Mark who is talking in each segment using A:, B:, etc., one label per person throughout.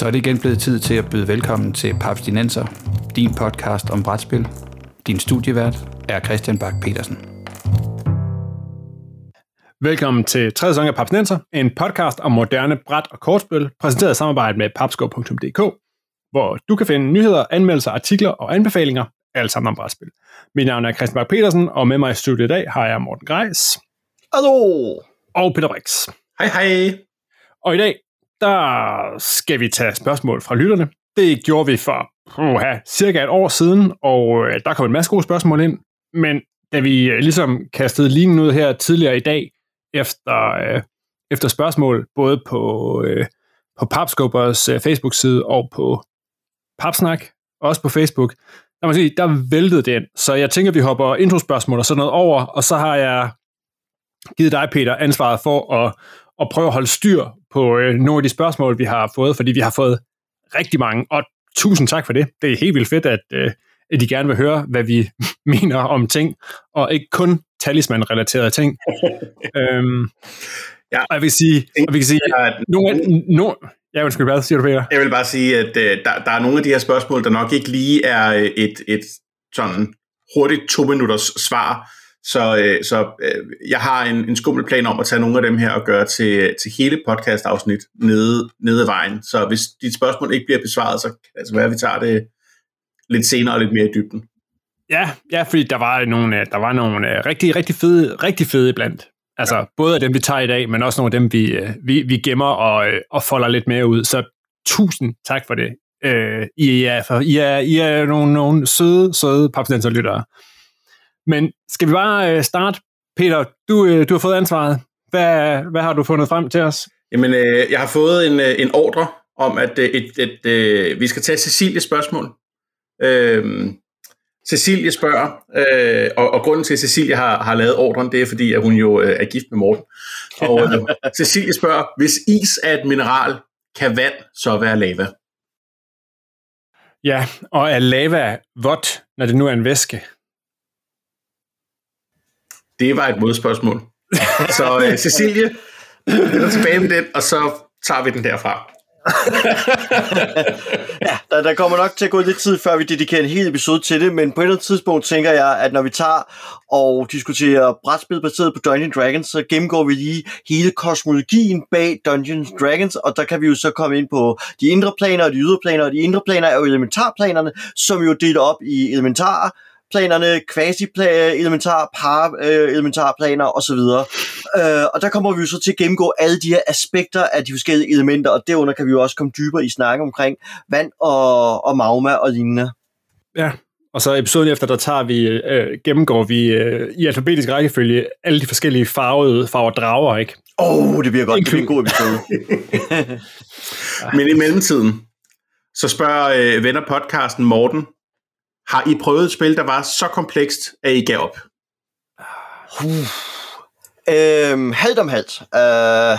A: Så er det igen blevet tid til at byde velkommen til Paps Dinenser, din podcast om brætspil. Din studievært er Christian Bak petersen
B: Velkommen til tredje sæson af Paps Dinenser, en podcast om moderne bræt- og kortspil, præsenteret i samarbejde med papsko.dk, hvor du kan finde nyheder, anmeldelser, artikler og anbefalinger, alt sammen om brætspil. Mit navn er Christian Bak petersen og med mig i studiet i dag har jeg Morten Greis.
C: Hallo!
B: Og Peter Brix.
C: Hej hej!
B: Og i dag, der skal vi tage spørgsmål fra lytterne. Det gjorde vi for uh, cirka et år siden, og øh, der kom en masse gode spørgsmål ind. Men da vi øh, ligesom kastede linjen ud her tidligere i dag, efter, øh, efter spørgsmål, både på, øh, på Papskubbers øh, Facebook-side og på Papsnak, også på Facebook, der, må sige, der væltede den. Så jeg tænker, vi hopper introspørgsmål og sådan noget over, og så har jeg givet dig, Peter, ansvaret for at, at prøve at holde styr på øh, nogle af de spørgsmål, vi har fået, fordi vi har fået rigtig mange, og tusind tak for det. Det er helt vildt fedt, at, øh, at de gerne vil høre, hvad vi mener om ting, og ikke kun talisman-relaterede ting. øhm,
C: ja.
B: Og jeg vil sige, og vi kan sige, nogle af, no, ja, undskyld, hvad siger du, Peter?
C: Jeg vil bare sige, at øh, der, der er nogle af de her spørgsmål, der nok ikke lige er øh, et, et sådan hurtigt to minutters svar, så, øh, så øh, jeg har en, en skummel plan om at tage nogle af dem her og gøre til, til hele podcast-afsnit nede, nede vejen. Så hvis dit spørgsmål ikke bliver besvaret, så altså være, at vi tager det lidt senere og lidt mere i dybden.
B: Ja, ja fordi der var nogle, der var nogle øh, rigtig, rigtig fede, rigtig fede blandt. Altså ja. både af dem, vi tager i dag, men også nogle af dem, vi, øh, vi, vi gemmer og, øh, og folder lidt mere ud. Så tusind tak for det. Øh, I, er, for, I, er, I er nogle, nogle søde, søde papsnenserlyttere. Men skal vi bare starte? Peter, du, du har fået ansvaret. Hvad, hvad har du fundet frem til os?
C: Jamen, øh, jeg har fået en, en ordre om, at et, et, et, et, vi skal tage Cecilies spørgsmål. Øh, Cecilie spørger, øh, og, og grunden til, at Cecilie har, har lavet ordren, det er fordi, at hun jo øh, er gift med Morten. Og øh, Cecilie spørger, hvis is er et mineral, kan vand så være lava?
B: Ja, og er lava vådt, når det nu er en væske?
C: Det var et modspørgsmål. Så øh, Cecilie, vi tilbage med den, og så tager vi den derfra.
D: ja, der, der kommer nok til at gå lidt tid, før vi dedikerer en hel episode til det, men på et eller andet tidspunkt tænker jeg, at når vi tager og diskuterer brætspil baseret på Dungeons Dragons, så gennemgår vi lige hele kosmologien bag Dungeons Dragons, og der kan vi jo så komme ind på de indre planer og de ydre planer, og de indre planer er jo elementarplanerne, som jo deler op i elementarer, planerne, quasi-elementar, par-elementarplaner osv. Øh, og der kommer vi jo så til at gennemgå alle de her aspekter af de forskellige elementer, og derunder kan vi jo også komme dybere i snakke omkring vand og, og magma og lignende.
B: Ja, og så episoden efter, der tager vi, øh, gennemgår vi øh, i alfabetisk rækkefølge alle de forskellige farvede farver drager, ikke?
D: Åh, oh, det bliver godt. Det bliver en god episode.
C: Men i mellemtiden, så spørger øh, venner podcasten Morten, har I prøvet et spil, der var så komplekst, at I gav op?
D: Uh. Øhm, halvt om halvt. Uh,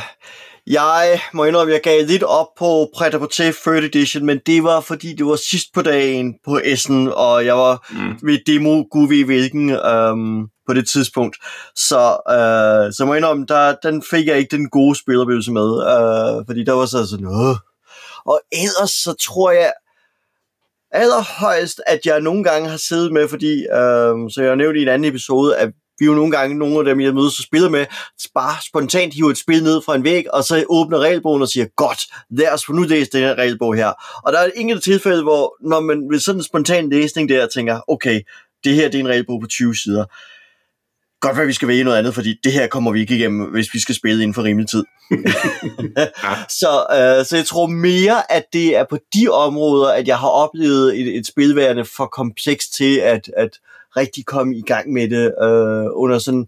D: jeg må indrømme, jeg gav lidt op på Pret på 3rd Edition, men det var fordi, det var sidst på dagen på Essen, og jeg var mm. ved demo, gud ved hvilken, um, på det tidspunkt. Så, uh, så må jeg indrømme, der, den fik jeg ikke den gode spiloplevelse med, uh, fordi der var så sådan, Åh. og ellers så tror jeg, allerhøjst, at jeg nogle gange har siddet med, fordi, øh, så jeg har nævnt i en anden episode, at vi jo nogle gange, nogle af dem, jeg mødes og spiller med, bare spontant hiver et spil ned fra en væg, og så åbner regelbogen og siger, godt, lad os for nu læse den her regelbog her. Og der er ingen tilfælde, hvor når man ved sådan en spontan læsning der tænker, okay, det her det er en regelbog på 20 sider godt være, vi skal vælge noget andet, fordi det her kommer vi ikke igennem, hvis vi skal spille inden for rimelig tid. så, øh, så jeg tror mere, at det er på de områder, at jeg har oplevet et, et spilværende for kompleks til at, at rigtig komme i gang med det øh, under sådan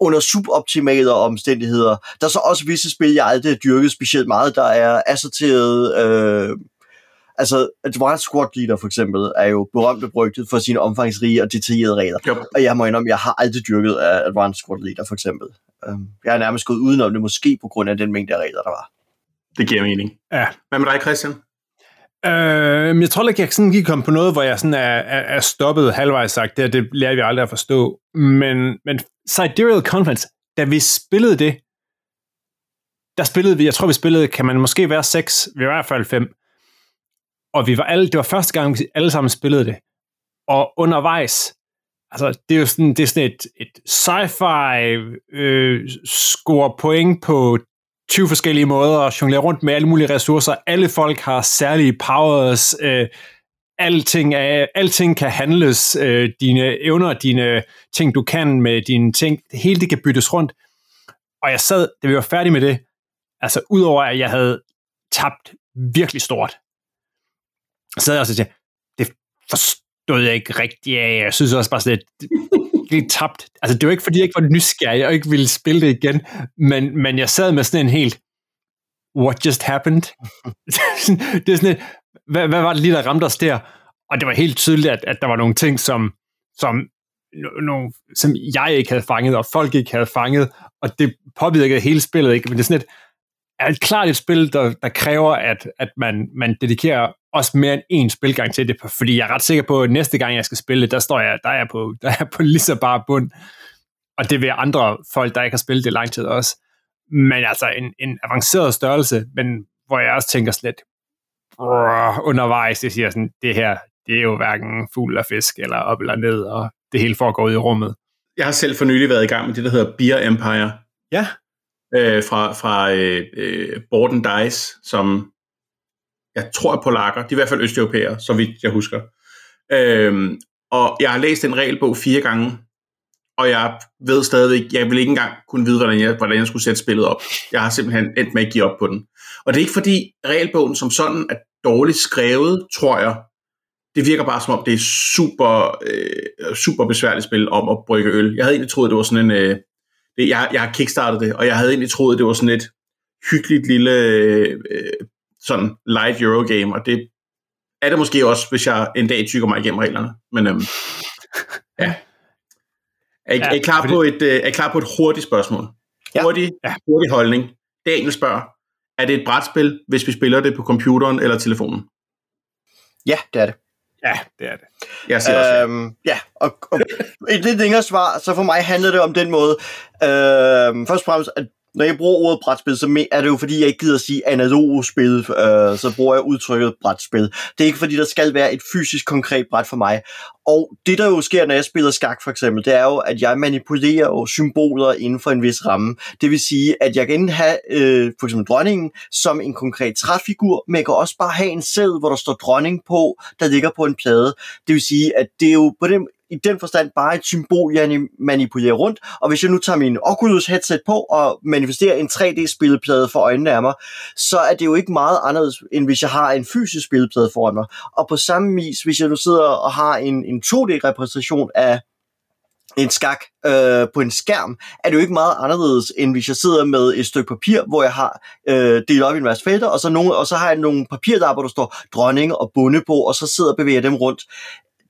D: under suboptimale omstændigheder. Der er så også visse spil, jeg aldrig har dyrket specielt meget, der er assorteret øh, Altså, Advanced Squad Leader for eksempel er jo berømt og brygtet for sine omfangsrige og detaljerede regler. Yep. Og jeg må indrømme, jeg har aldrig dyrket Advanced Squad Leader for eksempel. Um, jeg er nærmest gået udenom det, måske på grund af den mængde af regler, der var.
C: Det giver mening.
B: Ja.
C: Hvad med dig, Christian?
B: Øh, jeg tror ikke, jeg sådan gik komme på noget, hvor jeg sådan er, er, er stoppet halvvejs sagt. Det, det lærer vi aldrig at forstå. Men, men Sidereal Conference, da vi spillede det, der spillede vi, jeg tror vi spillede, kan man måske være seks, vi i hvert fald fem, og vi var alle, det var første gang, vi alle sammen spillede det. Og undervejs, altså det er jo sådan, det er sådan et, et sci-fi øh, score point på 20 forskellige måder og jonglere rundt med alle mulige ressourcer. Alle folk har særlige powers. Øh, alting, er, alting kan handles. Øh, dine evner, dine ting, du kan med dine ting. Det hele det kan byttes rundt. Og jeg sad, da vi var færdige med det, altså udover at jeg havde tabt virkelig stort, sad jeg også og sagde, det forstod jeg ikke rigtigt af. Jeg synes også bare sådan lidt, lidt tabt. Altså, det var ikke, fordi jeg ikke var nysgerrig, og ikke ville spille det igen, men, men jeg sad med sådan en helt, what just happened? det er sådan et, hvad, hvad var det lige, der ramte os der? Og det var helt tydeligt, at, at der var nogle ting, som, som, no, som jeg ikke havde fanget, og folk ikke havde fanget, og det påvirkede hele spillet ikke. Men det er sådan et, er et klart et spil, der, der kræver, at, at man, man dedikerer også mere end én spilgang til det, fordi jeg er ret sikker på, at næste gang jeg skal spille der står jeg, der er jeg på, der er jeg på lige så bare bund. Og det vil andre folk, der ikke har spillet det lang tid også. Men altså en, en avanceret størrelse, men hvor jeg også tænker slet undervejs, det siger sådan, det her, det er jo hverken fugl eller fisk, eller op eller ned, og det hele foregår ud i rummet.
C: Jeg har selv for nylig været i gang med det, der hedder Beer Empire.
B: Ja.
C: Øh, fra fra øh, øh, Borden Dice, som jeg tror er polakker, de er i hvert fald østeuropæere, så vidt jeg husker. Øhm, og jeg har læst den regelbog fire gange, og jeg ved stadigvæk, jeg vil ikke engang kunne vide, hvordan jeg, hvordan jeg skulle sætte spillet op. Jeg har simpelthen endt med at give op på den. Og det er ikke fordi regelbogen som sådan er dårligt skrevet, tror jeg. Det virker bare som om, det er super, øh, super besværligt spil om at brygge øl. Jeg havde egentlig troet, det var sådan en... Øh, det, jeg, jeg har kickstartet det, og jeg havde egentlig troet, det var sådan et hyggeligt lille øh, sådan light Eurogame, og det er det måske også, hvis jeg en dag tykker mig igennem reglerne. Men øhm, ja. Er I, ja, er, I klar på et, øh, er I klar på et hurtigt spørgsmål? Ja. Hurtig, ja. hurtig holdning. Daniel spørger, er det et brætspil, hvis vi spiller det på computeren eller telefonen?
D: Ja, det er det.
B: Ja, det er det.
C: Jeg siger også øhm,
D: ja. og, og et lidt længere svar, så for mig handler det om den måde, øhm, først og fremmest, at når jeg bruger ordet brætspil, så er det jo fordi, jeg ikke gider at sige analog spil, øh, så bruger jeg udtrykket brætspil. Det er ikke fordi, der skal være et fysisk konkret bræt for mig. Og det, der jo sker, når jeg spiller skak for eksempel, det er jo, at jeg manipulerer jo symboler inden for en vis ramme. Det vil sige, at jeg kan have øh, for eksempel dronningen som en konkret træfigur, men jeg kan også bare have en sæd, hvor der står dronning på, der ligger på en plade. Det vil sige, at det er jo på den, i den forstand bare et symbol, jeg manipulerer rundt. Og hvis jeg nu tager min Oculus headset på og manifesterer en 3D-spilleplade for øjnene af mig, så er det jo ikke meget anderledes, end hvis jeg har en fysisk spilleplade foran mig. Og på samme vis, hvis jeg nu sidder og har en, en 2D-repræsentation af en skak øh, på en skærm, er det jo ikke meget anderledes, end hvis jeg sidder med et stykke papir, hvor jeg har øh, delt op i en masse felter, og så, nogle, og så har jeg nogle papirlapper, der står dronning og bunde på, og så sidder og bevæger dem rundt.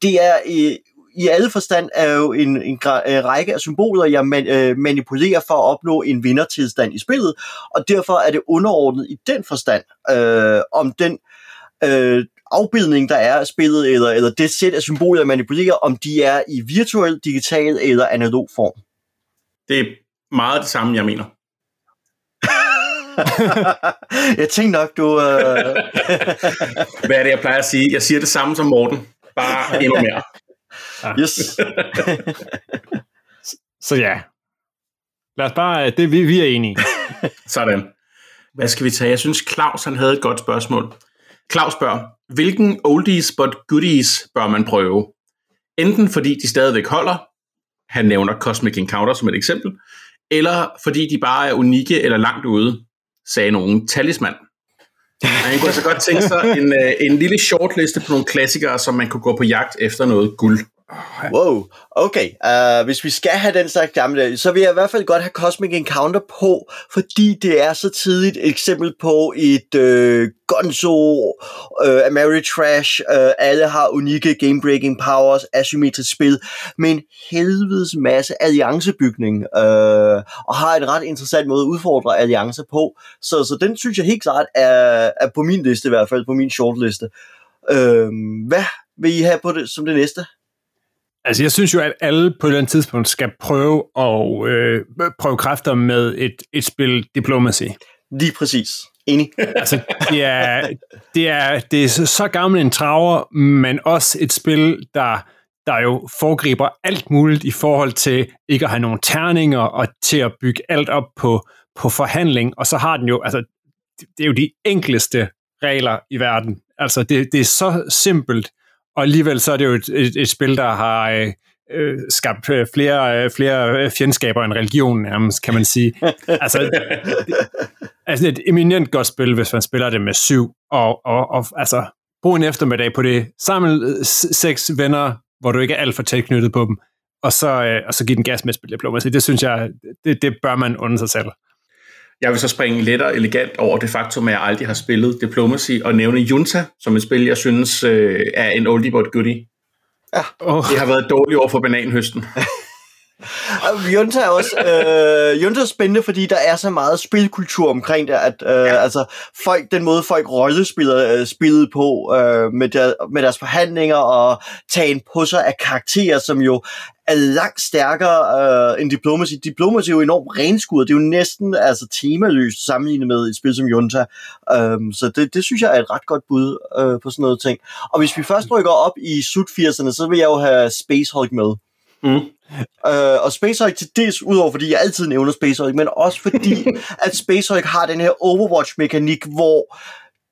D: Det er øh, i alle forstand er jo en, en, øh, række af symboler, jeg man, øh, manipulerer for at opnå en vindertilstand i spillet, og derfor er det underordnet i den forstand, øh, om den øh, afbildning, der er af spillet, eller, eller det sæt af symboler, jeg manipulerer, om de er i virtuel, digital eller analog form.
C: Det er meget det samme, jeg mener.
D: jeg tænkte nok, du... Øh...
C: Hvad er det, jeg plejer at sige? Jeg siger det samme som Morten, bare endnu mere.
D: Ah. Yes.
B: så ja. Lad os bare, det vi, vi er enige.
C: Sådan. Hvad skal vi tage? Jeg synes, Claus han havde et godt spørgsmål. Claus spørger, hvilken oldies but goodies bør man prøve? Enten fordi de stadigvæk holder, han nævner Cosmic Encounter som et eksempel, eller fordi de bare er unikke eller langt ude, sagde nogen talisman. Han kunne så godt tænke sig en, øh, en lille shortliste på nogle klassikere, som man kunne gå på jagt efter noget guld.
D: Wow, okay. Uh, hvis vi skal have den slags gamle, så vil jeg i hvert fald godt have Cosmic Encounter på, fordi det er så tidligt et eksempel på et uh, Gonzo, øh, uh, Ameritrash, uh, alle har unikke game-breaking powers, asymmetrisk spil, med en helvedes masse alliancebygning, uh, og har en ret interessant måde at udfordre alliancer på. Så, så den synes jeg helt klart er, er på min liste i hvert fald, på min shortliste. Uh, hvad vil I have på det som det næste?
B: Altså, jeg synes jo, at alle på et eller andet tidspunkt skal prøve at øh, prøve kræfter med et, et spil Diplomacy.
D: Lige præcis. Enig.
B: altså, det er, det er, det er så, gammel en traver, men også et spil, der, der jo foregriber alt muligt i forhold til ikke at have nogle terninger og til at bygge alt op på, på forhandling. Og så har den jo, altså, det er jo de enkleste regler i verden. Altså, det, det er så simpelt, og alligevel så er det jo et, et, et spil, der har øh, øh skabt øh, flere, øh, flere fjendskaber end religion nærmest, kan man sige. altså, altså et eminent godt spil, hvis man spiller det med syv, og, og, og altså, brug en eftermiddag på det. Samle seks venner, hvor du ikke er alt for tæt knyttet på dem, og så, øh, og så give den gas med at spille diplomacy. Det synes jeg, det, det bør man under sig selv.
C: Jeg vil så springe lidt og elegant over det faktum, at jeg aldrig har spillet Diplomacy, og nævne Junta som et spil, jeg synes øh, er en oldie but goodie. Ja. Oh. Det har været dårligt over for bananhøsten.
D: Junta er også øh, Junta er spændende, fordi der er så meget spilkultur omkring det, at øh, ja. altså, folk, den måde folk rollespiller øh, spillet på øh, med, der, med deres forhandlinger og tagen på sig af karakterer, som jo er langt stærkere øh, end Diplomacy. Diplomacy er jo enormt renskuret. Det er jo næsten altså, temaløst sammenlignet med et spil som Junta. Um, så det, det synes jeg er et ret godt bud øh, på sådan noget ting. Og hvis vi først rykker op i slut 80'erne, så vil jeg jo have Space Hulk med. Mm. Uh, og Space Hulk til dels, udover fordi jeg altid nævner Space Hulk, men også fordi, at Space Hulk har den her Overwatch-mekanik, hvor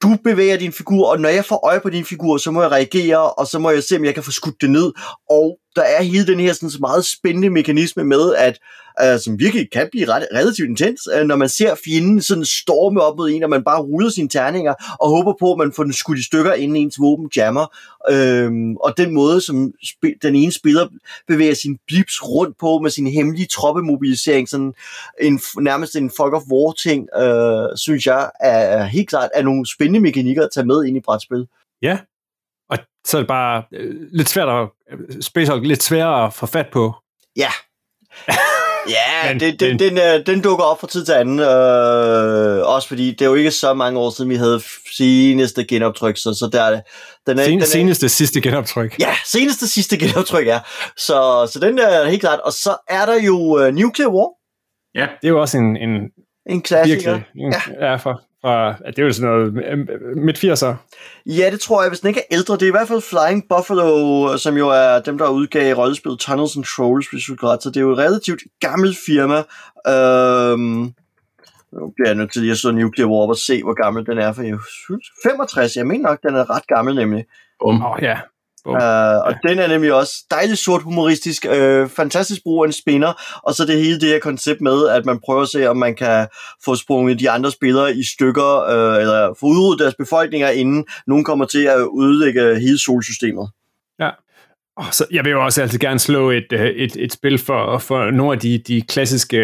D: du bevæger din figur, og når jeg får øje på din figur, så må jeg reagere, og så må jeg se, om jeg kan få skudt det ned. Og der er hele den her sådan, så meget spændende mekanisme med, at uh, som virkelig kan blive ret, relativt intens, uh, når man ser fjenden sådan storme op mod en, og man bare ruller sine terninger, og håber på, at man får den skudt i stykker, inden ens våben jammer. Uh, og den måde, som sp- den ene spiller bevæger sin blips rundt på, med sin hemmelige troppemobilisering, sådan en, nærmest en fuck of war ting, uh, synes jeg er helt klart er nogle spændende mekanikker at tage med ind i brætspil.
B: Ja, og så er det bare øh, lidt svært at, Space Hulk lidt sværere at få fat på.
D: Ja. Ja, men, det, det, den, den, den dukker op fra tid til anden, øh, også fordi det er jo ikke så mange år siden, vi havde seneste genoptryk, så, så der,
B: den er, Sen, den er, seneste sidste genoptryk.
D: Ja, seneste sidste genoptryk, ja. Så, så den er helt klart. Og så er der jo uh, Nuclear War.
B: Ja, det er jo også en, en,
D: en klassiker. Virkelig,
B: en, ja. ja, for, fra, det er jo sådan noget midt 80'er.
D: Ja, det tror jeg, hvis den ikke er ældre. Det er i hvert fald Flying Buffalo, som jo er dem, der udgav rollespillet Tunnels and Trolls, hvis du ret. Så det er jo et relativt gammelt firma. Øhm, nu bliver jeg nødt til lige at slå Nuclear War og se, hvor gammel den er, for jeg synes, 65, jeg mener nok, den er ret gammel nemlig.
B: Åh oh, ja,
D: Uh, og ja. den er nemlig også dejligt sort humoristisk, uh, fantastisk brug af en spinner, og så det hele det her koncept med, at man prøver at se, om man kan få sprunget de andre spillere i stykker, uh, eller få udryddet deres befolkninger, inden nogen kommer til at udlægge hele solsystemet.
B: Ja, og så jeg vil jo også altid gerne slå et, øh, et, et spil for, for nogle af de, de klassiske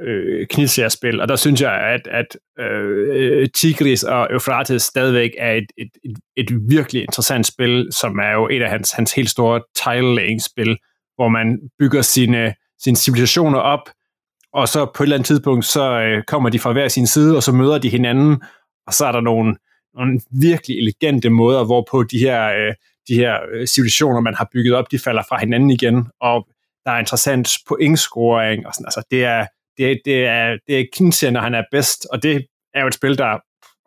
B: øh, knidserspil, og der synes jeg, at, at øh, Tigris og Euphrates stadigvæk er et, et, et, et virkelig interessant spil, som er jo et af hans, hans helt store tile-laying-spil, hvor man bygger sine, sine civilisationer op, og så på et eller andet tidspunkt, så øh, kommer de fra hver sin side, og så møder de hinanden, og så er der nogle, nogle virkelig elegante måder, hvorpå de her... Øh, de her øh, civilisationer, man har bygget op, de falder fra hinanden igen, og der er interessant pointscoring, og sådan, altså det er, det er, det er, det er Kinsey, når han er bedst, og det er jo et spil, der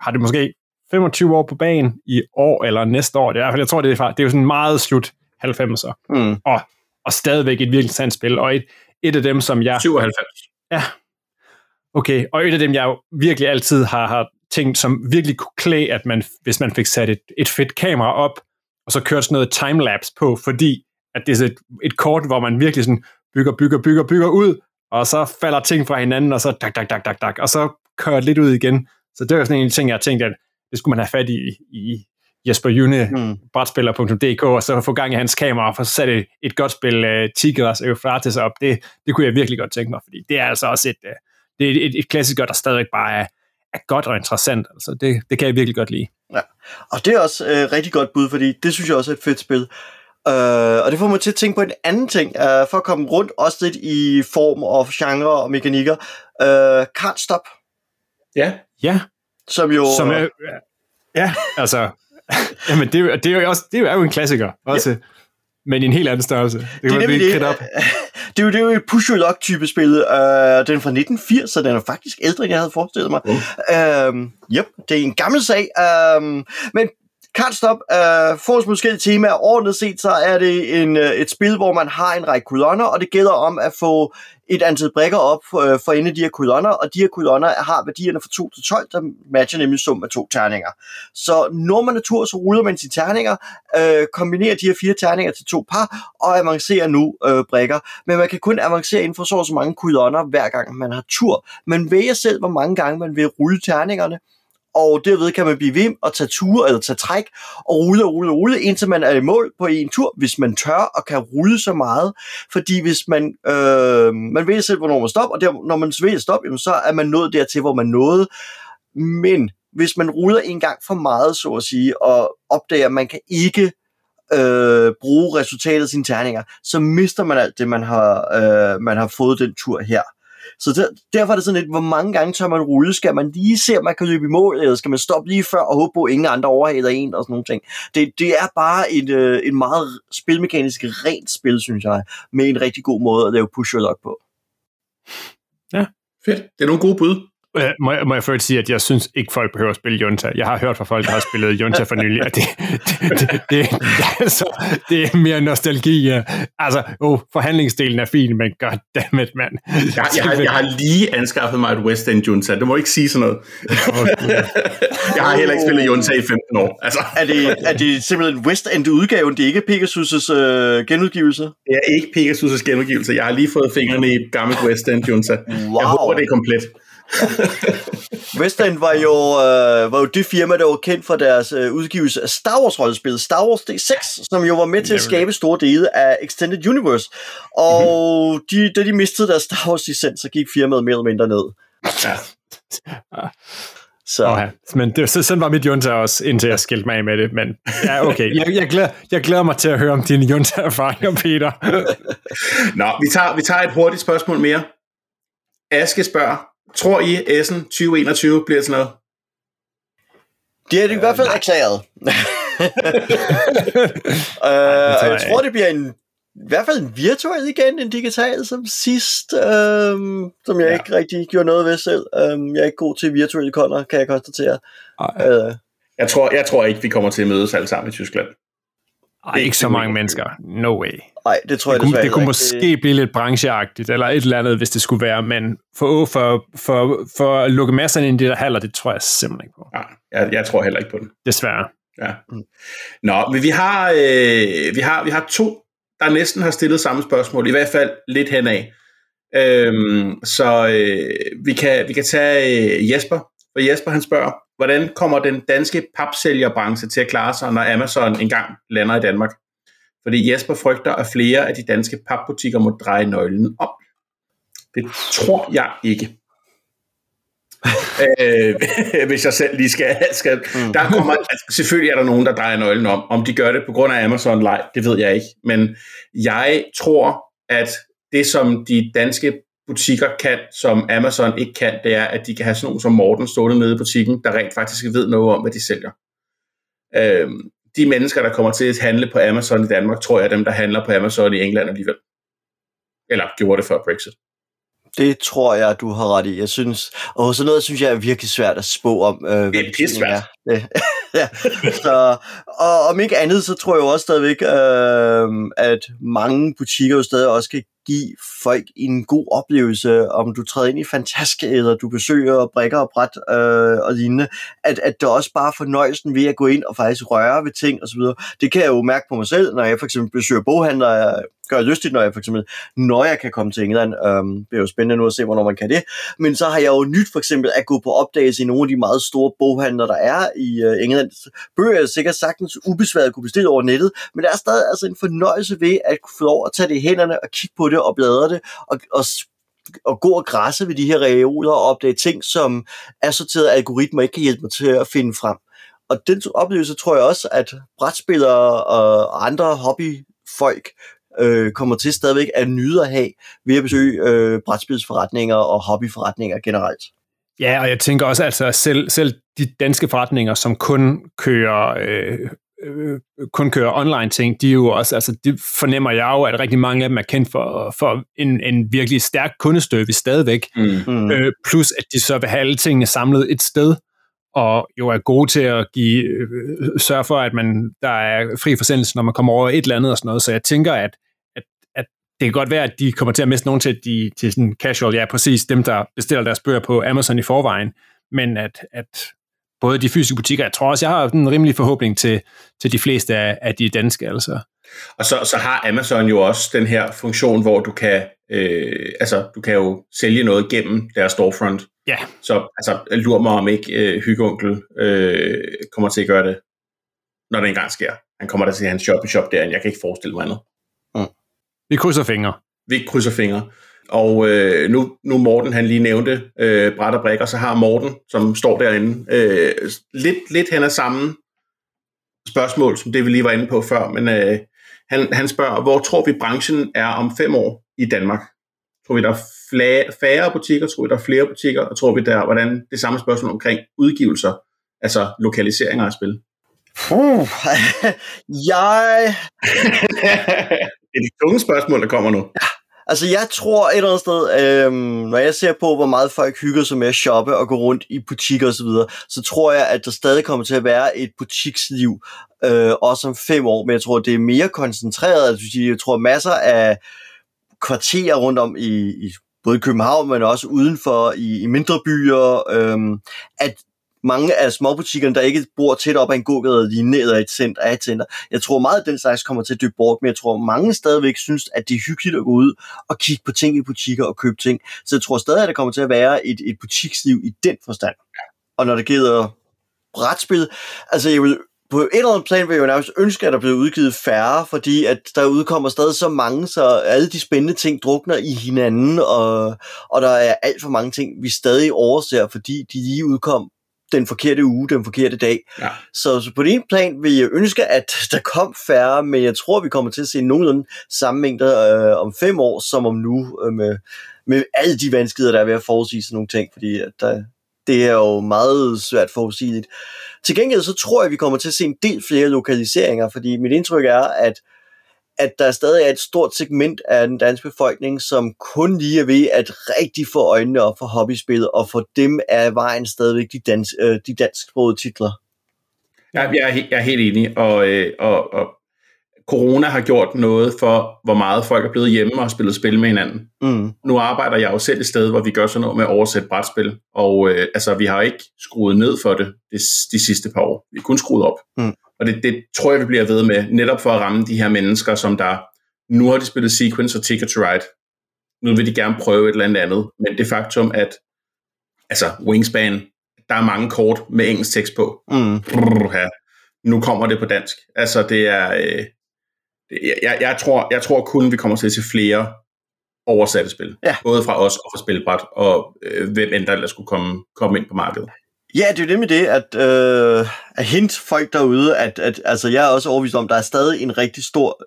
B: har det måske 25 år på banen i år eller næste år. Det er jeg tror, det er, det er jo sådan meget slut 90'er. Mm. Og, og stadigvæk et virkelig sandt spil, og et, et af dem, som jeg...
C: 97.
B: Ja. Okay, og et af dem, jeg virkelig altid har, har tænkt, som virkelig kunne klæde, at man, hvis man fik sat et, et fedt kamera op, og så kører sådan noget timelapse på, fordi at det er et, et kort, hvor man virkelig sådan bygger, bygger, bygger, bygger ud, og så falder ting fra hinanden, og så dak, dak, dak, dak, dak, og så kører det lidt ud igen. Så det var sådan en ting, jeg tænkte, at det skulle man have fat i, i Jesper June, mm. brætspiller.dk, og så få gang i hans kamera, og få sat et, et godt spil uh, Tigers Euphrates op. Det, det kunne jeg virkelig godt tænke mig, fordi det er altså også et, uh, det er et, et, et klassiker, der stadig bare er, er godt og interessant. Altså, det, det kan jeg virkelig godt lide.
D: Ja. Og det er også øh, rigtig godt bud, fordi det synes jeg også er et fedt spil. Uh, og det får mig til at tænke på en anden ting, uh, for at komme rundt også lidt i form og genre og mekanikker. Uh, Can't Stop.
B: Ja. Ja.
D: Som jo...
B: Som er, ja, altså... jamen, det, det, er jo også, det er jo en klassiker også. Ja. Men i en helt anden størrelse. Det,
D: det er nemlig det. Op. det er jo, det er jo et push your luck type spil. Uh, den er fra 1980, så den er faktisk ældre, end jeg havde forestillet mig. Mm. Uh, yep, det er en gammel sag. Uh, men Can't Stop uh, får måske et tema. Ordnet set, så er det en, uh, et spil, hvor man har en række kolonner, og det gælder om at få et antal brikker op for, øh, for inde af de her kolonner, og de her kolonner har værdierne fra 2 til 12, der matcher nemlig sum af to terninger. Så når man er tur, så ruller man sine terninger, øh, kombinerer de her fire terninger til to par, og avancerer nu øh, brikker. Men man kan kun avancere inden for så så mange kolonner, hver gang man har tur. Man vælger selv, hvor mange gange man vil rulle terningerne, og derved kan man blive ved og tage ture eller tage træk og rulle og rulle og rulle, indtil man er i mål på en tur, hvis man tør og kan rulle så meget. Fordi hvis man, øh, man ved selv, hvornår man stopper, og der, når man vil stoppe, jamen, så er man nået dertil, hvor man nåede. Men hvis man ruller en gang for meget, så at sige, og opdager, at man kan ikke øh, bruge resultatet af sine terninger, så mister man alt det, man har, øh, man har fået den tur her. Så der, derfor er det sådan lidt, hvor mange gange tør man rulle? Skal man lige se, om man kan løbe i mål, eller skal man stoppe lige før og håbe på, at ingen andre overhaler en og sådan nogle ting. Det, det er bare et, øh, en meget spilmekanisk rent spil, synes jeg, med en rigtig god måde at lave push og lock på.
C: Ja, fedt. Det er nogle gode bud.
B: Øh, må, jeg, må jeg først sige, at jeg synes ikke, folk behøver at spille Junta. Jeg har hørt fra folk, der har spillet Junta for nylig, at det, det, det, det, altså, det er mere nostalgi. Altså, oh, forhandlingsdelen er fin, men goddammit, mand.
C: Jeg, jeg, har, jeg har lige anskaffet mig et West End Junta. Du må ikke sige sådan noget. jeg har heller ikke spillet Junta i 15 år. Altså.
D: Er, det, er det simpelthen West End-udgaven? Det er ikke Pegasus' øh, genudgivelse?
C: Det er ikke Pegasus' genudgivelse. Jeg har lige fået fingrene i et gammelt West End Junta. Wow. Jeg håber, det er komplet.
D: West End var jo, øh, var jo det firma, der var kendt for deres øh, udgivelse af Star Wars-rollespil, Star Wars D6, som jo var med til at skabe store dele af Extended Universe. Og mm-hmm. de, da de mistede deres Star Wars-licens, så gik firmaet mere eller mindre ned. Ja.
B: Så. Okay. Men det, så, sådan var mit junta også, indtil jeg skilte mig af med det. Men ja, okay. Jeg, jeg, glæder, jeg glæder mig til at høre om dine junta-erfaringer, Peter.
C: Nå, vi tager, vi tager et hurtigt spørgsmål mere. Aske spørger, Tror I, Essen 2021 bliver sådan noget?
D: Det er det i hvert fald erklæret. uh, jeg tror, det bliver en i hvert fald en virtuel igen, en digital som sidst, øhm, som jeg ja. ikke rigtig gjorde noget ved selv. Øhm, jeg er ikke god til virtuelle konder, kan jeg konstatere.
C: Øh. Jeg, tror, jeg tror ikke, vi kommer til at mødes alle sammen i Tyskland.
B: Ej, ikke så mange mennesker. No way.
D: Nej, det tror
B: det
D: jeg kunne,
B: Det kunne måske blive lidt brancheagtigt, eller et eller andet, hvis det skulle være, men for, for, for, for at lukke masserne ind i det der haller, det tror jeg simpelthen ikke på.
C: Ja, jeg, jeg tror heller ikke på den.
B: Desværre.
C: Ja. Nå, men vi har, øh, vi har, vi har to, der næsten har stillet samme spørgsmål, i hvert fald lidt henad. Øhm, så øh, vi, kan, vi kan tage øh, Jesper, for Jesper han spørger, hvordan kommer den danske papsælgerbranche til at klare sig, når Amazon engang lander i Danmark? Fordi Jesper frygter, at flere af de danske papbutikker må dreje nøglen om. Det tror jeg ikke. øh, hvis jeg selv lige skal... skal mm. der kommer, altså, selvfølgelig er der nogen, der drejer nøglen om. Om de gør det på grund af Amazon Live, det ved jeg ikke. Men jeg tror, at det, som de danske butikker kan, som Amazon ikke kan, det er, at de kan have sådan nogen som Morten stående nede i butikken, der rent faktisk ved noget om, hvad de sælger. Øh, de mennesker, der kommer til at handle på Amazon i Danmark, tror jeg er dem, der handler på Amazon i England alligevel. Eller gjorde det før Brexit.
D: Det tror jeg, du har ret i. Jeg synes, og sådan noget synes jeg er virkelig svært at spå om.
C: Øh, det er pissvært.
D: ja. Så, og om ikke andet, så tror jeg jo også stadigvæk, øh, at mange butikker jo stadig også kan give folk en god oplevelse, om du træder ind i Fantaske, eller du besøger brikker og bræt øh, og lignende, at, at der også bare fornøjelsen ved at gå ind og faktisk røre ved ting osv. Det kan jeg jo mærke på mig selv, når jeg for eksempel besøger boghandlere, gør lystigt, når jeg for eksempel, når jeg kan komme til England. Øhm, det er jo spændende nu at se, hvornår man kan det. Men så har jeg jo nyt for eksempel at gå på opdagelse i nogle af de meget store boghandler, der er i øh, England. Bøger er sikkert sagtens ubesværet kunne bestille over nettet, men der er stadig altså en fornøjelse ved at kunne få lov at tage det i hænderne og kigge på det og bladre det og, og og gå og græsse ved de her reoler og opdage ting, som assorterede algoritmer ikke kan hjælpe mig til at finde frem. Og den oplevelse tror jeg også, at brætspillere og andre hobbyfolk øh, kommer til stadigvæk at nyde at have ved at besøge øh, brætspilsforretninger og hobbyforretninger generelt.
B: Ja, og jeg tænker også, altså selv, selv de danske forretninger, som kun kører øh, øh, kun kører online ting, de er jo også, altså det fornemmer jeg jo, at rigtig mange af dem er kendt for, for en, en virkelig stærk kundestøve stadigvæk.
C: Mm.
B: Mm. Øh, plus at de så vil have alle tingene samlet et sted, og jo er gode til at give, øh, sørge for, at man, der er fri forsendelse, når man kommer over et eller andet og sådan noget. Så jeg tænker, at, at, at det kan godt være, at de kommer til at miste nogen til, de, til sådan casual, ja præcis, dem der bestiller deres bøger på Amazon i forvejen, men at, at både de fysiske butikker, jeg tror også, jeg har en rimelig forhåbning til, til de fleste af, af de danske, altså.
C: Og så, så har Amazon jo også den her funktion, hvor du kan, øh, altså, du kan jo sælge noget gennem deres storefront.
B: Ja.
C: Så altså, lur mig om ikke øh, hyggeonkel øh, kommer til at gøre det, når det engang sker. Han kommer der til hans shop i shop derinde. Jeg kan ikke forestille mig andet.
B: Mm. Vi krydser fingre.
C: Vi krydser fingre. Og øh, nu, nu Morten han lige nævnte øh, bræt og brækker, så har Morten, som står derinde, øh, lidt, lidt hen ad samme spørgsmål, som det vi lige var inde på før, men øh, han, han spørger, hvor tror vi branchen er om fem år i Danmark? Tror vi, der er flere, færre butikker? Tror vi, der er flere butikker? Og tror vi, der hvordan det samme spørgsmål omkring udgivelser, altså lokaliseringer af spil?
D: Uh, jeg...
C: det er de tunge spørgsmål, der kommer nu.
D: Ja, Altså, jeg tror et eller andet sted, øh, når jeg ser på, hvor meget folk hygger sig med at shoppe og gå rundt i butikker osv., så, videre, så tror jeg, at der stadig kommer til at være et butiksliv, øh, også om fem år, men jeg tror, det er mere koncentreret. Altså, jeg tror, masser af kvarterer rundt om i, i både København, men også udenfor i, i mindre byer, øhm, at mange af småbutikkerne, der ikke bor tæt op ad en gågade lige ned ad et center, af et center. Jeg tror meget, at den slags kommer til at dykke bort, men jeg tror mange stadigvæk synes, at det er hyggeligt at gå ud og kigge på ting i butikker og købe ting. Så jeg tror stadig, at der kommer til at være et, et butiksliv i den forstand. Og når det gælder brætspil, altså jeg vil på et eller andet plan vil jeg jo nærmest ønske, at der bliver udgivet færre, fordi at der udkommer stadig så mange, så alle de spændende ting drukner i hinanden, og, og der er alt for mange ting, vi stadig overser, fordi de lige udkom den forkerte uge, den forkerte dag.
C: Ja.
D: Så, så på den plan vil jeg ønske, at der kom færre, men jeg tror, vi kommer til at se nogenlunde samme mængder øh, om fem år, som om nu, øh, med, med alle de vanskeligheder, der er ved at forudsige sådan nogle ting, fordi at der, det er jo meget svært forudsigeligt. Til gengæld så tror jeg, vi kommer til at se en del flere lokaliseringer, fordi mit indtryk er, at at der stadig er et stort segment af den danske befolkning, som kun lige er ved at rigtig få øjnene op for hobbyspil, og for dem er vejen stadigvæk de, dans, øh, de dansksprogede titler.
C: Ja, jeg, er, jeg er helt enig, og, øh, og, og corona har gjort noget for, hvor meget folk er blevet hjemme og har spillet spil med hinanden.
D: Mm.
C: Nu arbejder jeg jo selv et sted, hvor vi gør sådan noget med at oversætte brætspil, og øh, altså, vi har ikke skruet ned for det de, de sidste par år. Vi har kun skruet op.
D: Mm.
C: Og det, det tror jeg, vi bliver ved med, netop for at ramme de her mennesker, som der, nu har de spillet Sequence og Ticket to Ride. Nu vil de gerne prøve et eller andet andet. Men det faktum, at altså Wingspan, der er mange kort med engelsk tekst på.
D: Mm.
C: Brrr, ja. Nu kommer det på dansk. Altså det er, øh, jeg, jeg, tror, jeg tror kun, vi kommer til at se flere oversatte spil.
D: Ja.
C: Både fra os og fra Spilbræt, og øh, hvem end der skulle komme, komme ind på markedet.
D: Ja, det er jo det med det, at, øh, at hint folk derude, at, at altså, jeg er også overbevist om, at der er stadig en rigtig stor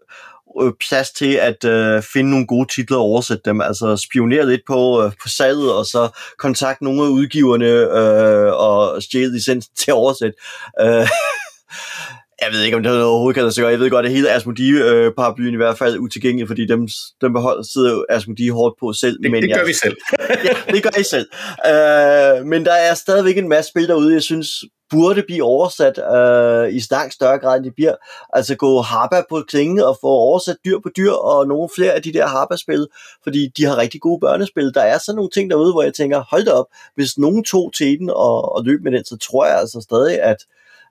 D: øh, plads til at øh, finde nogle gode titler og oversætte dem. Altså spionere lidt på, øh, på salget, og så kontakte nogle af udgiverne øh, og stjæle licensen til at oversætte. Øh, jeg ved ikke, om det overhovedet kan lade sig gøre. Jeg ved godt, at hele Asmodee-paraplyen i hvert fald er utilgængelig, fordi dem, dem behold, sidder Asmodee hårdt på selv.
C: Det,
D: men
C: det gør
D: jeg,
C: vi selv.
D: ja, det gør I selv. Uh, men der er stadigvæk en masse spil derude, jeg synes burde blive oversat uh, i langt større grad, end de bliver. Altså gå harpa på klingen og få oversat dyr på dyr, og nogle flere af de der harpa-spil, fordi de har rigtig gode børnespil. Der er sådan nogle ting derude, hvor jeg tænker, hold da op, hvis nogen tog til den og, og løb med den, så tror jeg altså stadig, at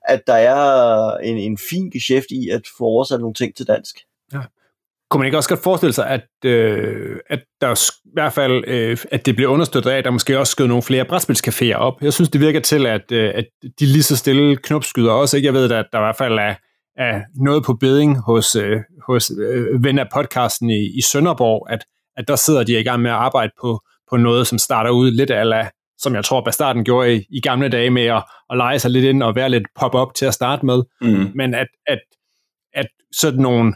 D: at der er en, en fin geschæft i at få oversat nogle ting til dansk.
B: Ja. Kunne man ikke også godt forestille sig, at, øh, at der i hvert fald, øh, at det bliver understøttet af, at der måske også skød nogle flere brætspilscaféer op? Jeg synes, det virker til, at, øh, at de lige så stille knopskyder også. Ikke? Jeg ved, at der i hvert fald er, er noget på beding hos, øh, hos øh, ven af podcasten i, i Sønderborg, at, at der sidder de i gang med at arbejde på, på noget, som starter ud lidt af som jeg tror, Bastarden gjorde i, i gamle dage med at, at lege sig lidt ind og være lidt pop-up til at starte med.
C: Mm.
B: Men at, at, at sådan nogle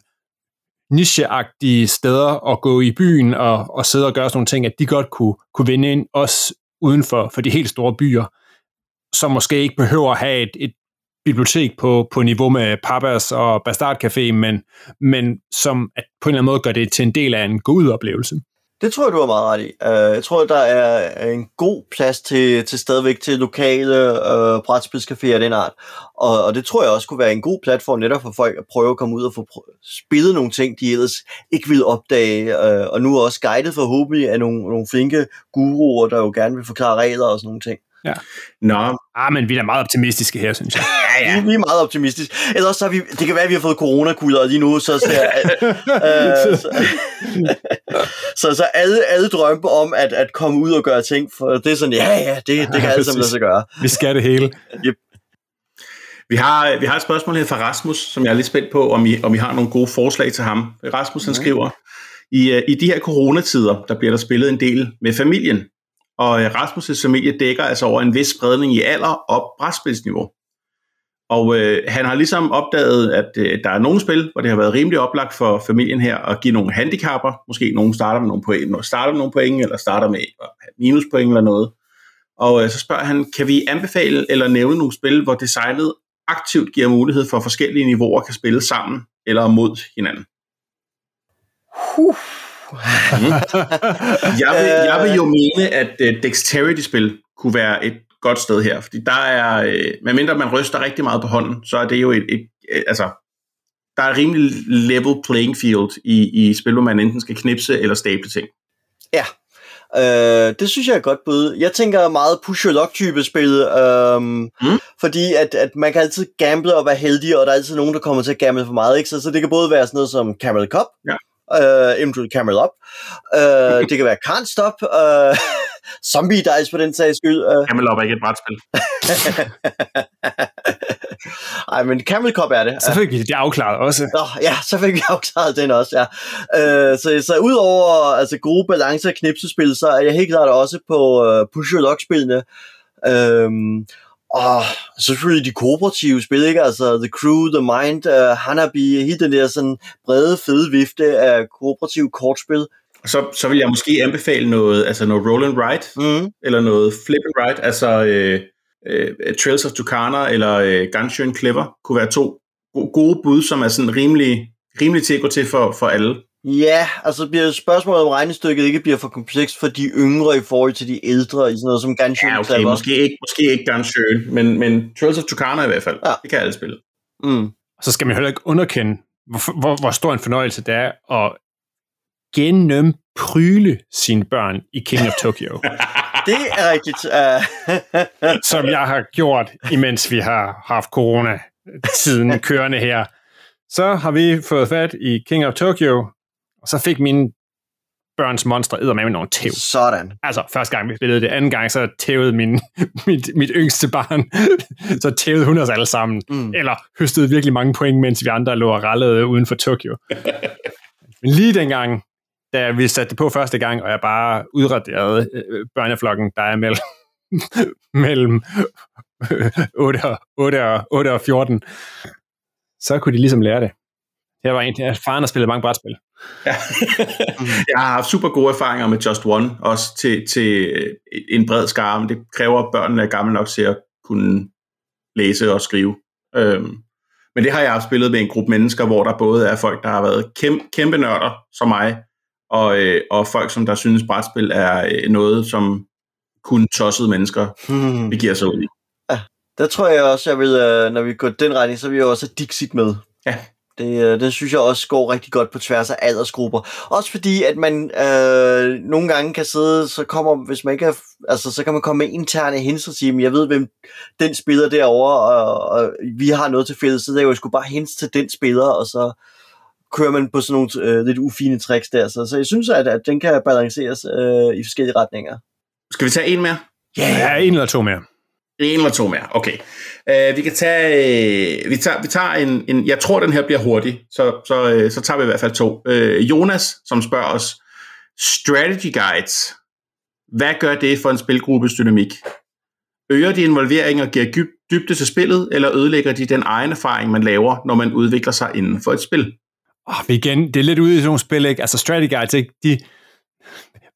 B: nicheagtige steder at gå i byen og, og sidde og gøre sådan nogle ting, at de godt kunne, kunne vinde ind også uden for, for de helt store byer, som måske ikke behøver at have et, et bibliotek på, på niveau med Papas og Bastard Café, men, men som at på en eller anden måde gør det til en del af en god oplevelse.
D: Det tror jeg, du har meget ret i. Uh, jeg tror, der er en god plads til, til stadigvæk til lokale uh, brætspilscaféer af den art. Og, og det tror jeg også kunne være en god platform netop for folk at prøve at komme ud og få spillet nogle ting, de ellers ikke ville opdage. Uh, og nu også guidet forhåbentlig af nogle, nogle flinke guruer, der jo gerne vil forklare regler og sådan nogle ting.
B: Ja.
C: Nå.
B: Ah, men vi er meget optimistiske her, synes jeg.
D: ja, ja. Vi, vi er meget optimistiske. Ellers så har vi, det kan være, at vi har fået coronakulder lige nu, så, så, øh, så, så, så alle, alle drømmer om at, at komme ud og gøre ting, for det er sådan, ja, ja, det, det kan alle sammen lade sig gøre.
B: Vi skal det hele. Yep.
C: Vi har, vi har et spørgsmål her fra Rasmus, som jeg er lidt spændt på, om I, om I har nogle gode forslag til ham. Rasmus han skriver, i, øh, i de her coronatider, der bliver der spillet en del med familien. Og øh, Rasmus' familie dækker altså over en vis spredning i alder og brætspilsniveau. Og øh, han har ligesom opdaget, at øh, der er nogle spil, hvor det har været rimelig oplagt for familien her at give nogle handicapper. Måske nogen starter med nogle point, starter med nogle point eller starter med øh, minuspoint eller noget. Og øh, så spørger han, kan vi anbefale eller nævne nogle spil, hvor designet aktivt giver mulighed for forskellige niveauer kan spille sammen eller mod hinanden? Huh. Jeg, vil, jeg vil jo mene, at uh, dexterity-spil kunne være et godt sted her, fordi der er, uh, medmindre man ryster rigtig meget på hånden, så er det jo et, et, et altså, der er rimelig level playing field i, i spil, hvor man enten skal knipse eller stable ting.
D: Ja, Øh, det synes jeg er godt bud. Jeg tænker meget push luck type spil, øh, mm. fordi at, at man kan altid gamble og være heldig, og der er altid nogen, der kommer til at gamble for meget, ikke? Så, så det kan både være sådan noget som Camel Cup,
C: ja
D: uh, eventuelt Camel Up. Uh, det kan være Can't Stop, uh, Zombie Dice på den sags skyld. Uh.
C: Camel Up er ikke et brætspil.
D: Ej, men Camel Cup er det.
B: Så fik vi det afklaret også.
D: Nå, ja, så fik vi afklaret den også, ja. Uh, så, så udover altså, gode balance og knipsespil, så er jeg helt klart også på uh, Push Your Luck-spillene. Uh, og så selvfølgelig de kooperative spil, ikke? Altså The Crew, The Mind, uh, Hanabi, hele den der sådan brede, fede vifte af kooperative kortspil.
C: Så, så vil jeg måske anbefale noget, altså noget Roll and Ride, mm. eller noget Flip and Ride, altså øh, øh, Trails of Tucana eller øh, Gunshot Clever, kunne være to gode bud, som er sådan rimelig, rimelig til at gå til for, for alle.
D: Ja, altså bliver spørgsmålet om regnestykket ikke bliver for komplekst for de yngre i forhold til de ældre, i sådan noget som Ganshin.
C: Ja, okay, måske ikke, måske ikke Ganshin, men, men Trails of Tucana i hvert fald. Ja. Det kan alle spille.
B: Mm. Så skal man heller ikke underkende, hvor, hvor, hvor stor en fornøjelse det er at gennem pryle sine børn i King of Tokyo.
D: det er rigtigt. Uh...
B: som jeg har gjort, imens vi har haft corona-tiden kørende her. Så har vi fået fat i King of Tokyo, og så fik mine børns monster med nogle tæv.
D: Sådan.
B: Altså, første gang vi spillede det, anden gang, så tævede min, mit, mit yngste barn, så tævede hun os alle sammen. Mm. Eller høstede virkelig mange point, mens vi andre lå og rallede uden for Tokyo. Men lige dengang, da vi satte det på første gang, og jeg bare udraderede øh, børneflokken, der er mellem, mellem 8, og, 8, og, 8 og 14, så kunne de ligesom lære det. Jeg var en, jeg faren har spillet mange brætspil. Ja.
C: jeg har haft super gode erfaringer med Just One, også til, til en bred skare, men det kræver, at børnene er gamle nok til at kunne læse og skrive. Øhm, men det har jeg haft spillet med en gruppe mennesker, hvor der både er folk, der har været kæmpe, kæmpe nørder, som mig, og, øh, og folk, som der synes, brætspil er øh, noget, som kun tossede mennesker hmm. vi giver sig ud i.
D: Ja, der tror jeg også, jeg vil, øh, når vi går den retning, så vil jeg også have Dixit med.
C: Ja.
D: Det, øh, det synes jeg også går rigtig godt på tværs af aldersgrupper. Også fordi, at man øh, nogle gange kan sidde, så kommer, hvis man ikke er, altså, så kan man komme med interne hints og sige, jeg ved, hvem den spiller derovre, og, og vi har noget til fælles, så det er jo sgu bare hints til den spiller, og så kører man på sådan nogle øh, lidt ufine tricks der. Så, så jeg synes, at, at den kan balanceres øh, i forskellige retninger.
C: Skal vi tage en mere?
B: Yeah. ja en eller to mere.
C: En eller to mere, okay. Uh, vi kan tage, uh, vi tager, vi tager en, en, jeg tror den her bliver hurtig, så, så, uh, så tager vi i hvert fald to. Uh, Jonas, som spørger os, strategy guides, hvad gør det for en spilgruppes dynamik? Øger de involvering og giver dybde til spillet, eller ødelægger de den egen erfaring, man laver, når man udvikler sig inden for et spil?
B: Oh, igen, det er lidt ude i sådan nogle spil, ikke? Altså strategy guides, ikke? De,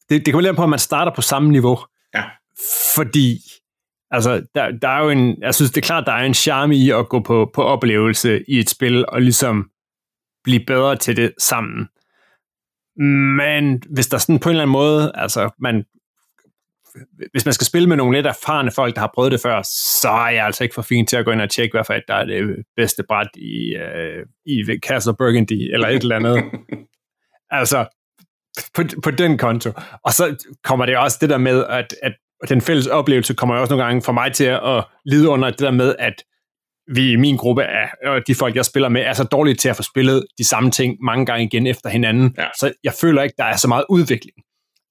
B: det, det kommer lidt på, at man starter på samme niveau.
C: Ja.
B: Fordi Altså, der, der er jo en, jeg synes, det er klart, der er en charme i at gå på, på oplevelse i et spil, og ligesom blive bedre til det sammen. Men hvis der sådan på en eller anden måde, altså man, hvis man skal spille med nogle lidt erfarne folk, der har prøvet det før, så er jeg altså ikke for fin til at gå ind og tjekke, hvad for et, der er det bedste bræt i, uh, i Castle Burgundy, eller et eller andet. altså, på, på den konto. Og så kommer det også det der med, at, at den fælles oplevelse kommer også nogle gange for mig til at lide under det der med, at vi i min gruppe af og de folk, jeg spiller med, er så dårlige til at få spillet de samme ting mange gange igen efter hinanden. Ja. Så jeg føler ikke, der er så meget udvikling.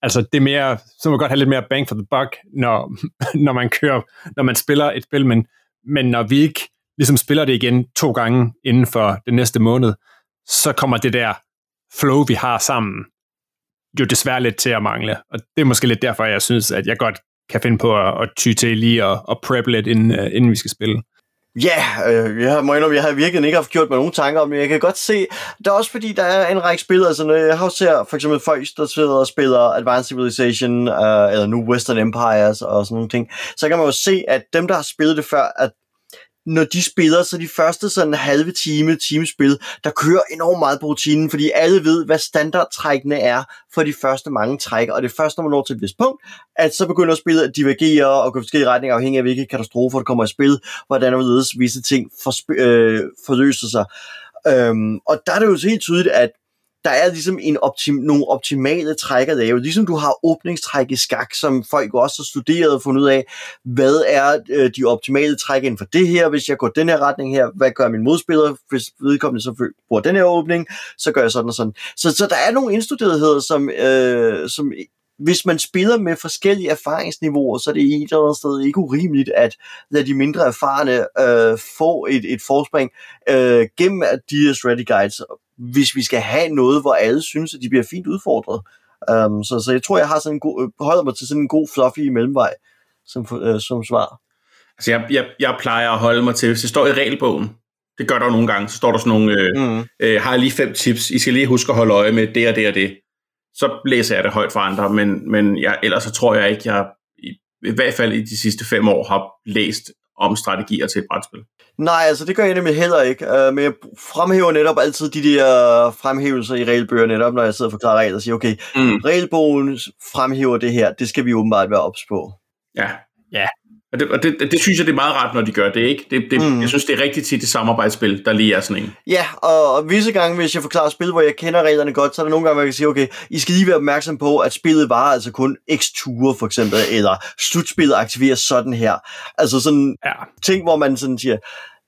B: Altså det er mere, så må man godt have lidt mere bang for the buck, når, når man kører, når man spiller et spil, men, men når vi ikke ligesom spiller det igen to gange inden for den næste måned, så kommer det der flow, vi har sammen, jo desværre lidt til at mangle. Og det er måske lidt derfor, jeg synes, at jeg godt kan finde på at, at ty til lige at, at prep lidt, inden, uh, inden vi skal spille.
D: Ja, øh, jeg må indrømme, jeg har virkelig ikke haft gjort mig nogen tanker om, men jeg kan godt se, der er også fordi, der er en række spillere, altså når jeg har ser for eksempel folk, der sidder og spiller Advanced Civilization, øh, eller nu Western Empires og sådan nogle ting, så kan man jo se, at dem, der har spillet det før, at når de spiller, så de første sådan halve time, timespil, der kører enormt meget på rutinen, fordi alle ved, hvad standardtrækkene er for de første mange træk, og det er først, når man når til et vist punkt, at så begynder spillet at divergere og gå i forskellige retninger, afhængig af hvilke katastrofer, der kommer i spil, hvordan og visse ting for, øh, forløser sig. Øhm, og der er det jo så helt tydeligt, at der er ligesom en optim, nogle optimale træk at lave. Ligesom du har åbningstræk i skak, som folk også har studeret og fundet ud af, hvad er øh, de optimale træk inden for det her, hvis jeg går den her retning her, hvad gør min modspiller, hvis vedkommende så bruger den her åbning, så gør jeg sådan og sådan. Så, så der er nogle indstuderetheder, som, øh, som hvis man spiller med forskellige erfaringsniveauer, så er det et eller andet sted ikke urimeligt at lade de mindre erfarne øh, få et, et forspring øh, gennem de her strategy guides, hvis vi skal have noget, hvor alle synes, at de bliver fint udfordret. Um, så, så jeg tror, jeg har sådan en god, øh, holder mig til sådan en god fluffy mellemvej som, øh, som svar.
C: Altså jeg, jeg, jeg plejer at holde mig til, hvis det står i regelbogen, det gør der nogle gange, så står der sådan nogle, øh, mm. øh, har jeg lige fem tips, I skal lige huske at holde øje med det og det og det. Så læser jeg det højt for andre, men, men jeg, ellers så tror jeg ikke, jeg i, i hvert fald i de sidste fem år har læst om strategier til et brætspil.
D: Nej, altså det gør jeg nemlig heller ikke. Uh, men jeg fremhæver netop altid de der fremhævelser i regelbøger netop, når jeg sidder og forklarer regler og siger, okay, mm. regelbogen fremhæver det her, det skal vi åbenbart være ops på.
C: Ja. Ja, og det, og det, det, synes jeg, det er meget rart, når de gør det, ikke? Det, det, mm. Jeg synes, det er rigtigt til det samarbejdsspil, der lige er sådan en.
D: Ja, og, og visse gange, hvis jeg forklarer spil, hvor jeg kender reglerne godt, så er der nogle gange, hvor jeg kan sige, okay, I skal lige være opmærksom på, at spillet var altså kun x ture, for eksempel, eller slutspillet aktiveres sådan her. Altså sådan ja. ting, hvor man sådan siger,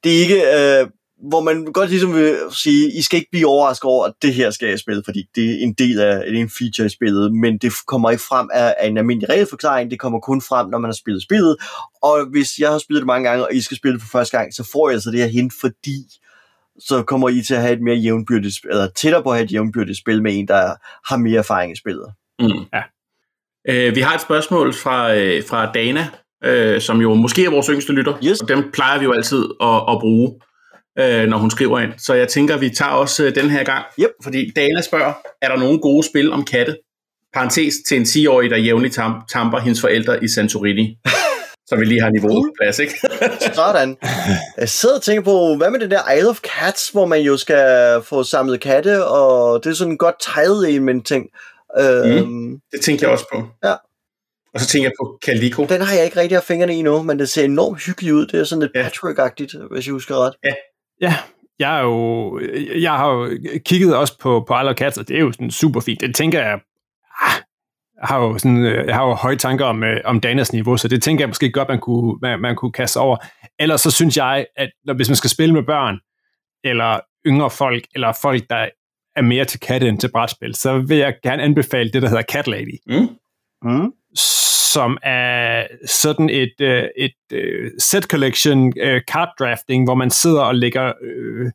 D: det er ikke... Øh, hvor man godt ligesom vil sige, I skal ikke blive overrasket over, at det her skal jeg spille, fordi det er en del af det er en feature i spillet, men det kommer ikke frem af, af en almindelig regelforklaring, det kommer kun frem, når man har spillet spillet, og hvis jeg har spillet det mange gange, og I skal spille det for første gang, så får jeg altså det her hint, fordi så kommer I til at have et mere jævnbyrdigt, eller tættere på at have et jævnbyrdigt spil med en, der har mere erfaring i spillet.
C: Mm. Ja. Øh, vi har et spørgsmål fra, øh, fra Dana, øh, som jo måske er vores yngste lytter, yes. og dem plejer vi jo altid at, at bruge øh, når hun skriver ind. Så jeg tænker, vi tager også øh, den her gang.
D: Yep.
C: Fordi Dana spørger, er der nogle gode spil om katte? Parentes til en 10-årig, der jævnligt tam- tamper hendes forældre i Santorini. så vi lige har niveauet på plads, ikke?
D: Sådan. Jeg sidder og tænker på, hvad med det der Isle of Cats, hvor man jo skal få samlet katte, og det er sådan en godt tilet element ting.
C: Mm, det tænker jeg også på.
D: Ja.
C: Og så tænker jeg på Calico.
D: Den har jeg ikke rigtig haft fingrene i nu, men det ser enormt hyggeligt ud. Det er sådan lidt ja. patchwork-agtigt, hvis jeg husker ret.
C: Ja,
B: Ja, jeg, er jo, jeg har jo kigget også på, på Isle of Cats, og det er jo sådan super fint. Det tænker jeg, ah, jeg har jo, sådan, øh, jeg har jo høje tanker om, øh, om Danas niveau, så det tænker jeg måske godt, man kunne, man, man kunne kaste over. Ellers så synes jeg, at når, hvis man skal spille med børn, eller yngre folk, eller folk, der er mere til katte end til brætspil, så vil jeg gerne anbefale det, der hedder Cat Lady.
C: Mm. Mm
B: som er sådan et, øh, et, et set collection øh, card drafting, hvor man sidder og lægger øh,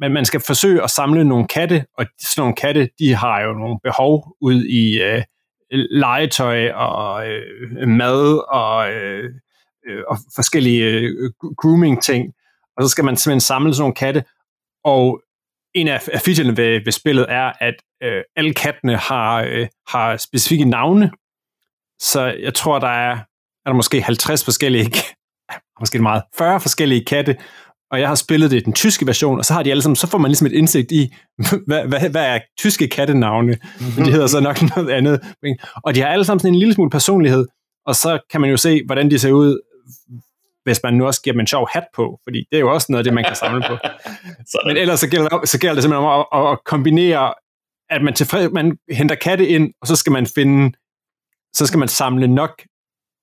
B: men man skal forsøge at samle nogle katte, og sådan nogle katte, de har jo nogle behov ud i øh, legetøj og øh, mad og, øh, øh og forskellige øh, grooming ting. Og så skal man simpelthen samle sådan nogle katte, og en af featurene ved, ved spillet er, at øh, alle kattene har, øh, har specifikke navne, så jeg tror, der er er der måske 50 forskellige, måske meget, 40 forskellige katte, og jeg har spillet det i den tyske version, og så har de alle sammen, så får man ligesom et indsigt i, hvad, hvad, hvad er tyske kattenavne, men de hedder så nok noget andet. Og de har alle sammen sådan en lille smule personlighed, og så kan man jo se, hvordan de ser ud, hvis man nu også giver dem en sjov hat på, fordi det er jo også noget af det, man kan samle på. Men ellers så gælder, så gælder det simpelthen om at, at kombinere, at man, tilfreds, man henter katte ind, og så skal man finde, så skal man samle nok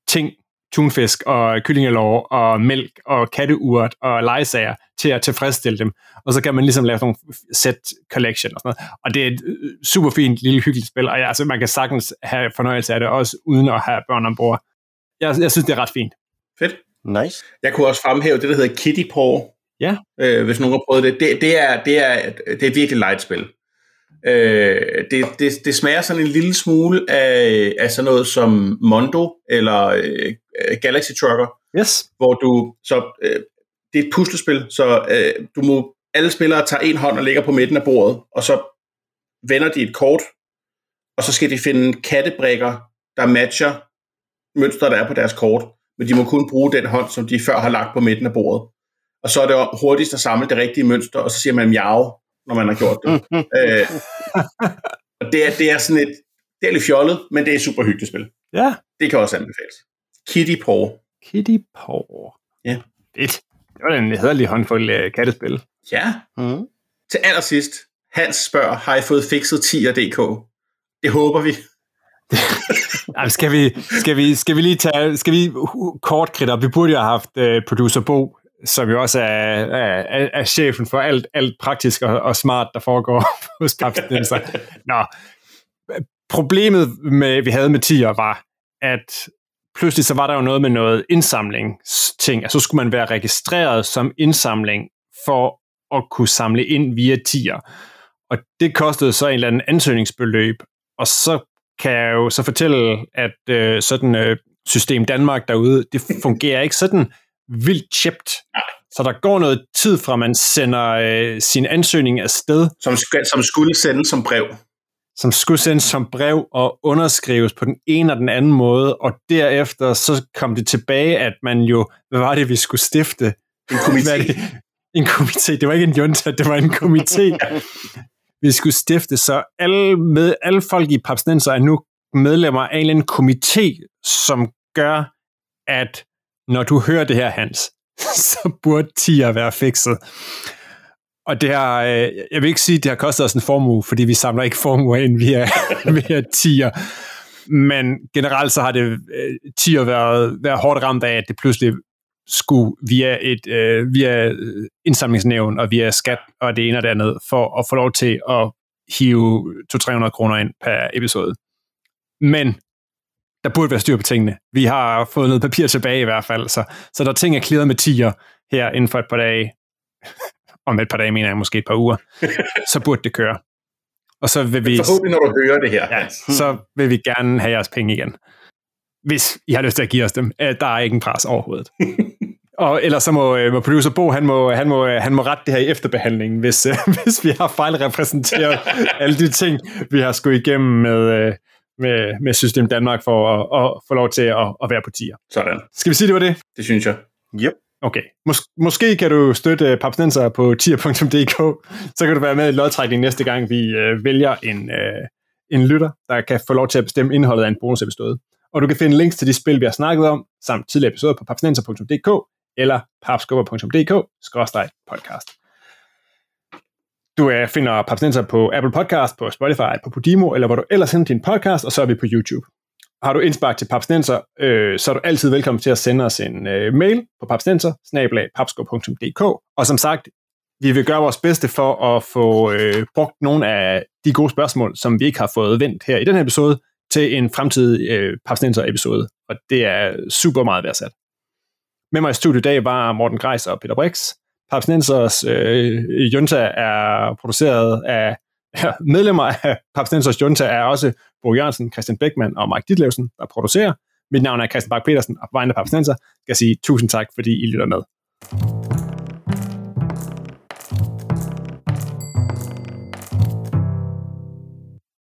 B: ting, tunfisk og kyllingelov og mælk og katteurt og legesager til at tilfredsstille dem. Og så kan man ligesom lave sådan nogle set collection og sådan noget. Og det er et øh, super fint lille hyggeligt spil, og ja, altså, man kan sagtens have fornøjelse af det, også uden at have børn ombord. Jeg, jeg synes, det er ret fint.
C: Fedt.
D: Nice.
C: Jeg kunne også fremhæve det, der hedder Kitty Paw.
B: Ja.
C: Øh, hvis nogen har prøvet det. Det, det, er, det, er, det er virkelig light spil. Øh, det, det, det smager sådan en lille smule af, af sådan noget som Mondo eller øh, Galaxy Trucker,
B: Yes.
C: hvor du så øh, det er et puslespil, så øh, du må alle spillere tager en hånd og lægger på midten af bordet, og så vender de et kort, og så skal de finde kattebrikker, der matcher mønster, der er på deres kort, men de må kun bruge den hånd, som de før har lagt på midten af bordet. Og så er det hurtigst at samle det rigtige mønster, og så siger man miau, når man har gjort det. øh, og det er, det er sådan et, det er lidt fjollet, men det er et super hyggeligt spil.
B: Ja.
C: Det kan også anbefales. Kitty Paw.
B: Kitty Paw.
C: Ja.
B: Fedt. Det var en hederlig håndfuld uh, kattespil.
C: Ja.
D: Mm.
C: Til allersidst, Hans spørger, har I fået fikset 10'er.dk? Det håber vi.
B: Jamen, skal, vi, skal, vi, skal vi lige tage, skal vi kort kridt op? Vi burde jo have haft uh, producer Bo, som jo også er, er, er, chefen for alt, alt praktisk og, og smart, der foregår hos Papstinenser. Nå, problemet, med, vi havde med tier, var, at pludselig så var der jo noget med noget indsamlingsting. Altså, så skulle man være registreret som indsamling for at kunne samle ind via tier. Og det kostede så en eller anden ansøgningsbeløb, og så kan jeg jo så fortælle, at øh, sådan øh, system Danmark derude, det fungerer ikke sådan vildt chipt. Så der går noget tid fra, man sender øh, sin ansøgning afsted,
C: Som, som skulle sendes som brev.
B: som skulle sendes som brev og underskrives på den ene og den anden måde, og derefter så kom det tilbage, at man jo, hvad var det, vi skulle stifte?
C: En komité.
B: En komité. Det var ikke en junta, det var en komité. vi skulle stifte, så alle, med, alle folk i Papsnenser er nu medlemmer af en komité, som gør, at når du hører det her, Hans, så burde tier være fikset. Og det har, øh, jeg vil ikke sige, at det har kostet os en formue, fordi vi samler ikke formuer ind via, via tier. Men generelt så har det øh, tier været, været hårdt ramt af, at det pludselig skulle via et øh, via øh, indsamlingsnævn og via skat og det ene og det andet, for at få lov til at hive 200-300 kroner ind per episode. Men der burde være styr på tingene. Vi har fået noget papir tilbage i hvert fald, så, så der er ting er klaret med tiger her inden for et par dage. Om et par dage mener jeg måske et par uger. Så burde det køre. Og så vil vi,
C: Forhåbentlig, når du hører det her.
B: ja, så vil vi gerne have jeres penge igen. Hvis I har lyst til at give os dem. Øh, Der er ikke en pres overhovedet. Og ellers så må, øh, må producer Bo, han må, han, må, han må rette det her i efterbehandlingen, hvis, øh, hvis vi har fejlrepræsenteret alle de ting, vi har skulle igennem med, øh, med, med System Danmark for at, at få lov til at, at være på tier.
C: Sådan.
B: Skal vi sige, det var det?
C: Det synes jeg.
D: Yep.
B: Okay. Mås- måske kan du støtte Papsnenser på tier.dk, så kan du være med i lodtrækning næste gang, vi øh, vælger en, øh, en lytter, der kan få lov til at bestemme indholdet af en bonusepisode. Og du kan finde links til de spil, vi har snakket om, samt tidligere episoder på papsnenser.dk eller papskubber.dk-podcast. Du øh, finder Papsnenser på Apple Podcast, på Spotify, på Podimo, eller hvor du ellers sender din podcast, og så er vi på YouTube. Har du indspark til Papsnenser, øh, så er du altid velkommen til at sende os en øh, mail på papsnenser, Og som sagt, vi vil gøre vores bedste for at få øh, brugt nogle af de gode spørgsmål, som vi ikke har fået vendt her i den her episode, til en fremtidig øh, Papsnenser-episode. Og det er super meget værdsat. Med mig i studiet i dag var Morten Greis og Peter Brix. Papsnensers øh, Junta er produceret af ja, medlemmer af Papsnensers Junta er også Bo Jørgensen, Christian Beckmann og Mike Ditlevsen, der producerer. Mit navn er Christian Bak petersen og på vegne af Papsnenser skal jeg sige tusind tak, fordi I lytter med.